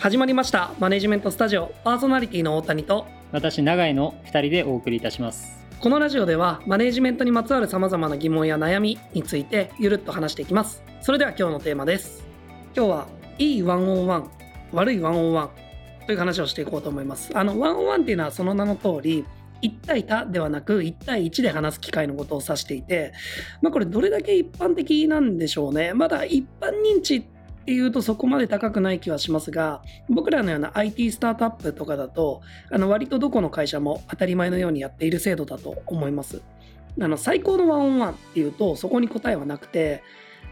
始まりました。マネジメントスタジオ。パーソナリティの大谷と。私永井の2人でお送りいたします。このラジオではマネジメントにまつわるさまざまな疑問や悩みについてゆるっと話していきます。それでは今日のテーマです。今日はいい101悪い101という話をしていこうと思います。あの101っていうのはその名の通り1対多ではなく1対1で話す機会のことを指していて、まあ、これどれだけ一般的なんでしょうね。まだ一般認知ってっていうとそこまで高くない気はしますが僕らのような IT スタートアップとかだとあの割とどこの会社も当たり前のようにやっている制度だと思います。あの最高のワンオンワンっていうとそこに答えはなくて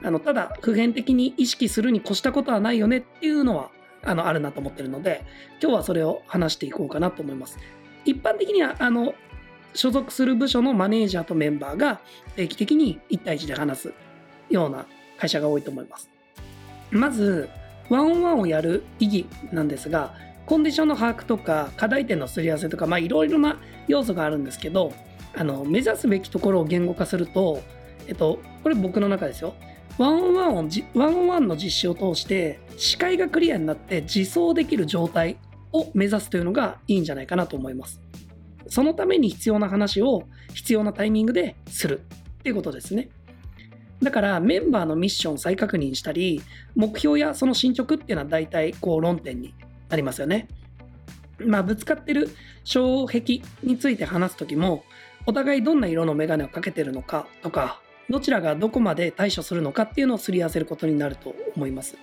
あのただ普遍的に意識するに越したことはないよねっていうのはあのあるなと思ってるので今日はそれを話していこうかなと思います。一般的にはあの所属する部署のマネージャーとメンバーが定期的に1対1で話すような会社が多いと思います。まずワンオンワンをやる意義なんですがコンディションの把握とか課題点のすり合わせとかまあいろいろな要素があるんですけどあの目指すべきところを言語化すると、えっと、これ僕の中ですよ。ワンオンワンをワンオンワンの実施を通して視界がクリアになって自走できる状態を目指すというのがいいんじゃないかなと思います。そのために必要な話を必要なタイミングでするっていうことですね。だからメンバーのミッションを再確認したり目標やその進捗っていうのは大体こう論点になりますよね。まあぶつかってる障壁について話す時もお互いどんな色の眼鏡をかけてるのかとかどちらがどこまで対処するのかっていうのをすり合わせることになると思います。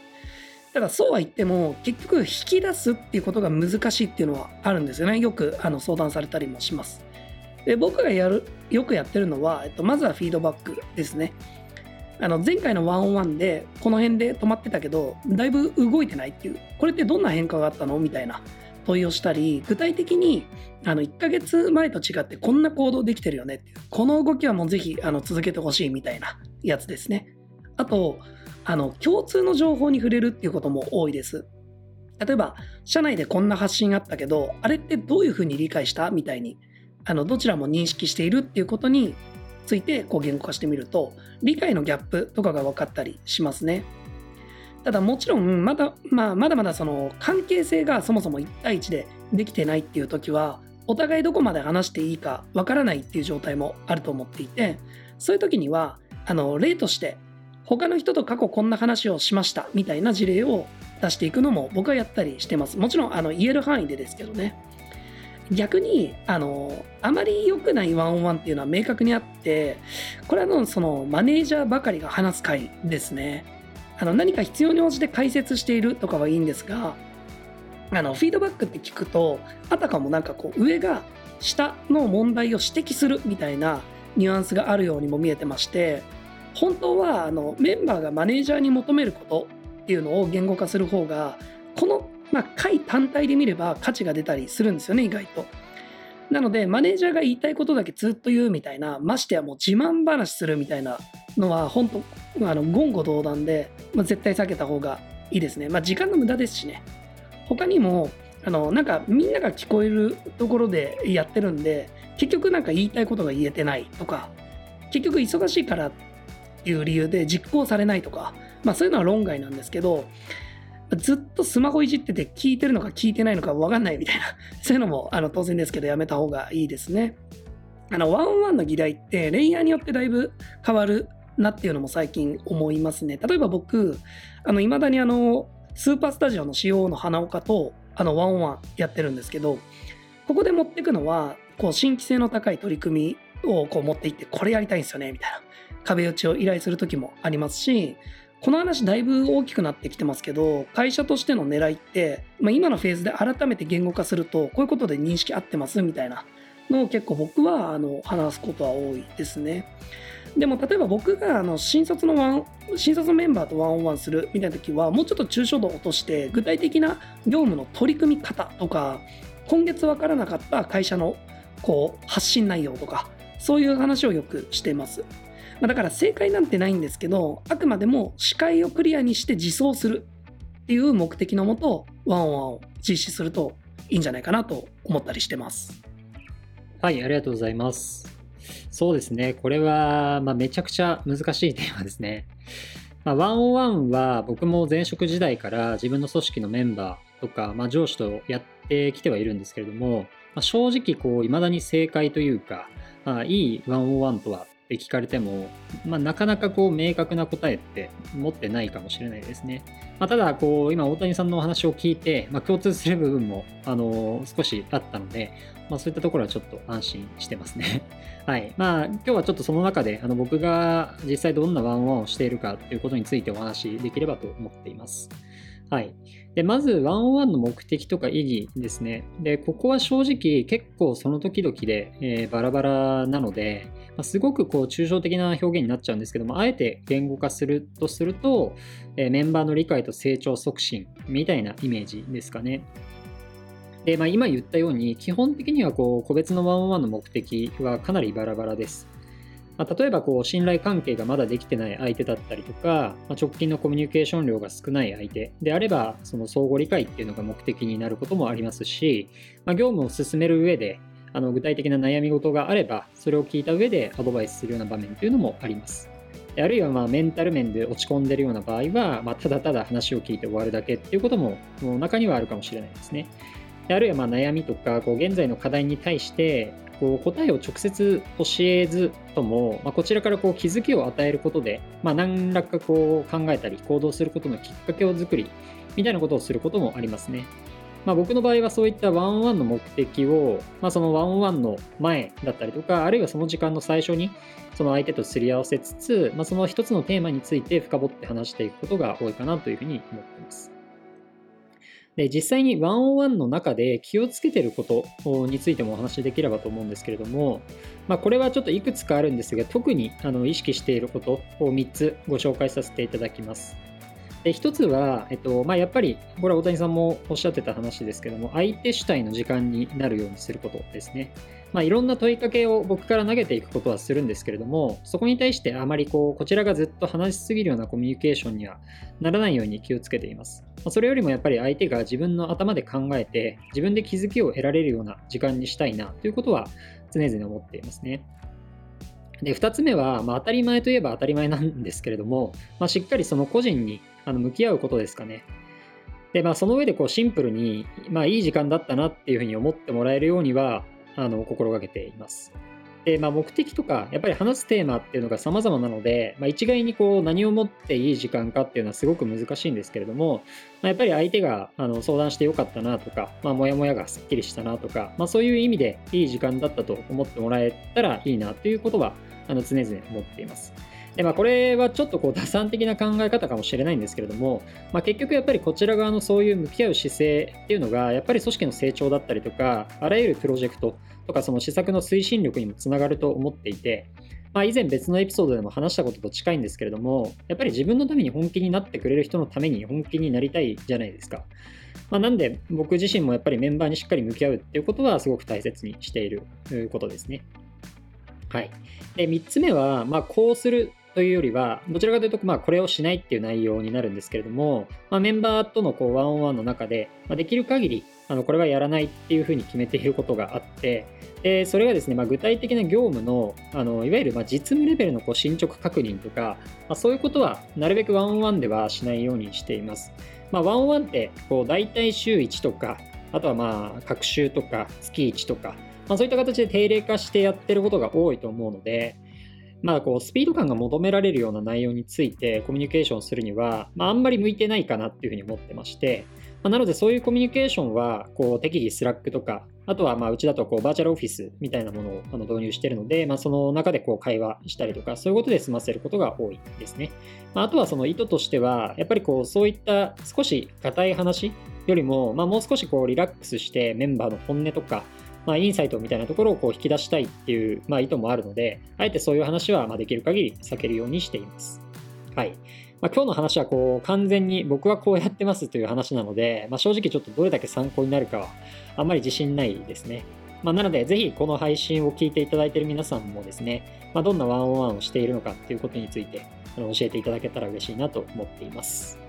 ただそうは言っても結局引き出すっていうことが難しいっていうのはあるんですよね。よくあの相談されたりもします。で僕がやるよくやってるのは、えっと、まずはフィードバックですね。あの前回のワンオンワンでこの辺で止まってたけどだいぶ動いてないっていう。これってどんな変化があったのみたいな。問いをしたり具体的にあの1ヶ月前と違ってこんな行動できてるよねっていう。この動きはもうぜひあの続けてほしいみたいなやつですね。あとあの共通の情報に触れるっていうことも多いです。例えば社内でこんな発信あったけどあれってどういうふうに理解したみたいにあのどちらも認識しているっていうことについてこう言語化してみると理解のギャップとかが分かったりしますね。ただもちろんまだ,、まあ、まだまだその関係性がそもそも1対1でできてないっていう時はお互いどこまで話していいかわからないっていう状態もあると思っていてそういう時にはあの例として他の人と過去こんな話をしましたみたいな事例を出していくのも僕はやったりしてますもちろんあの言える範囲でですけどね逆にあのあまり良くないワンオンワンっていうのは明確にあってこれはのそのマネージャーばかりが話す回ですね。あの何か必要に応じて解説しているとかはいいんですがあのフィードバックって聞くとあたかもなんかこう上が下の問題を指摘するみたいなニュアンスがあるようにも見えてまして本当はあのメンバーがマネージャーに求めることっていうのを言語化する方がこのまあ、回単体で見れば価値が出たりするんですよね意外と。なのでマネージャーが言いたいことだけずっと言うみたいなましてやもう自慢話するみたいなのは本当あの言語道断で、まあ、絶対避けた方がいいですね。まあ、時間の無駄ですしね。他にもあのなんかみんなが聞こえるところでやってるんで結局なんか言いたいことが言えてないとか結局忙しいからっていう理由で実行されないとか、まあ、そういうのは論外なんですけどずっとスマホいじってて聞いてるのか聞いてないのか分かんないみたいな、そういうのもあの当然ですけどやめた方がいいですね。あの、ワンオンワンの議題ってレイヤーによってだいぶ変わるなっていうのも最近思いますね。例えば僕、あの、未だにあの、スーパースタジオの仕様の花岡と、あの、ワンオンワンやってるんですけど、ここで持ってくのは、こう、新規性の高い取り組みをこう持っていって、これやりたいんですよね、みたいな壁打ちを依頼する時もありますし、この話だいぶ大きくなってきてますけど会社としての狙いって、まあ、今のフェーズで改めて言語化するとこういうことで認識合ってますみたいなのを結構僕はあの話すことは多いですね。でも例えば僕があの新卒のワン新卒メンバーとワンオンワンするみたいな時はもうちょっと抽象度を落として具体的な業務の取り組み方とか今月分からなかった会社のこう発信内容とかそういう話をよくしてます。まあ、だから正解なんてないんですけどあくまでも視界をクリアにして自走するっていう目的のもとワンワンを実施するといいんじゃないかなと思ったりしてます。はい、ありがとうございます。そうですね、これは、まあ、めちゃくちゃ難しいテーマですね。まあ、ワンオンワンは僕も前職時代から自分の組織のメンバーとか、まあ、上司とやってきてはいるんですけれども、まあ、正直こう未だに正解というか、まあ、いい101とはって聞かれても、まあ、なかなかこう明確な答えって持ってないかもしれないですね。まあ、ただこう今大谷さんのお話を聞いて、まあ、共通する部分もあの少しあったので、まあ、そういったところはちょっと安心してますね。はい。まあ今日はちょっとその中であの僕が実際どんなワンワンをしているかということについてお話しできればと思っています。はい。で、まず、ワンオンワンの目的とか意義ですね。で、ここは正直結構その時々で、えー、バラバラなので、まあ、すごくこう抽象的な表現になっちゃうんですけども、あえて言語化するとすると、えー、メンバーの理解と成長促進みたいなイメージですかね。で、まあ、今言ったように、基本的にはこう個別のワンオンワンの目的はかなりバラバラです。まあ、例えばこう信頼関係がまだできてない相手だったりとか、まあ、直近のコミュニケーション量が少ない相手であればその相互理解っていうのが目的になることもありますし、まあ、業務を進める上であの具体的な悩み事があればそれを聞いた上でアドバイスするような場面というのもあります。あるいはまあメンタル面で落ち込んでるような場合は、まあ、ただただ話を聞いて終わるだけっていうことも中にはあるかもしれないですね。あるいはまあ悩みとかこう現在の課題に対してこう答えを直接教えずとも、まあ、こちらからこう気づきを与えることで、まあ、何らかこう考えたり行動することのきっかけを作りみたいなことをすることもありますね。まあ、僕の場合はそういったワンオワンの目的を、まあ、そのワンワンの前だったりとか、あるいはその時間の最初にその相手とすり合わせつつ、まあ、その一つのテーマについて深掘って話していくことが多いかなというふうに思って。で実際に101の中で気をつけてることについてもお話しできればと思うんですけれども、まあ、これはちょっといくつかあるんですが特にあの意識していることを3つご紹介させていただきます。で1つは、えっとまあ、やっぱりこれは大谷さんもおっしゃってた話ですけども相手主体の時間になるようにすることですね。まあ、いろんな問いかけを僕から投げていくことはするんですけれども、そこに対してあまりこうこちらがずっと話しすぎるようなコミュニケーションにはならないように気をつけています。まあ、それよりもやっぱり相手が自分の頭で考えて、自分で気づきを得られるような時間にしたいなということは常々思っていますね。で2つ目は、まあ、当たり前といえば当たり前なんですけれども、まあ、しっかりその個人にあの向き合うことですかね。で、まあ、その上でこうシンプルに、まあ、いい時間だったなっていうふうに思ってもらえるようには、あの心がけています。で、まあ、目的とか、やっぱり話すテーマっていうのが様々なので、まあ、一概にこう何をもっていい時間かっていうのはすごく難しいんですけれども、まあ、やっぱり相手があの相談してよかったなとか、まあ、もやもやがすっきりしたなとか、まあ、そういう意味でいい時間だったと思ってもらえたらいいなということは、あの常々思っています。でまあ、これはちょっとこう打算的な考え方かもしれないんですけれども、まあ、結局やっぱりこちら側のそういう向き合う姿勢っていうのがやっぱり組織の成長だったりとかあらゆるプロジェクトとかその施策の推進力にもつながると思っていて、まあ、以前別のエピソードでも話したことと近いんですけれどもやっぱり自分のために本気になってくれる人のために本気になりたいじゃないですか。まあ、なんで僕自身もやっぱりメンバーにしっかり向き合うっていうことはすごく大切にしていることですね。はい。で、3つ目は、まあ、こうするというよりは、どちらかというと、まあ、これをしないっていう内容になるんですけれども、まあ、メンバーとのこうワンオンワンの中で、まあ、できる限り、あのこれはやらないっていうふうに決めていることがあって、でそれがですね、まあ、具体的な業務のあのいわゆるま実務レベルのこう進捗確認とか、まあ、そういうことはなるべくワンオンワンではしないようにしています。まあ、ワンオンワンってこう大体週1とか、あとはまあ各週とか月1とか、まあ、そういった形で定例化してやってることが多いと思うので、まあ、こうスピード感が求められるような内容についてコミュニケーションするには、まあ、あんまり向いてないかなっていうふうに思ってまして、まあ、なのでそういうコミュニケーションはこう適宜 Slack とかあとはまあうちだとこうバーチャルオフィスみたいなものをあの導入しているので、まあ、その中でこう会話したりとかそういうことで済ませることが多いですね。まあ、あとはその意図としてはやっぱりこうそういった少し硬い話よりも、まあ、もう少しこうリラックスしてメンバーの本音とかまあ、インサイトみたいなところをこう引き出したいっていう、まあ、意図もあるので、あえてそういう話はまできる限り避けるようにしています。はい。まあ、今日の話はこう完全に僕はこうやってますという話なので、まあ、正直ちょっとどれだけ参考になるかはあんまり自信ないですね。まあ、なので、ぜひこの配信を聞いていただいている皆さんもですね、まあ、どんなワンオンワンをしているのかっていうことについて教えていただけたら嬉しいなと思っています。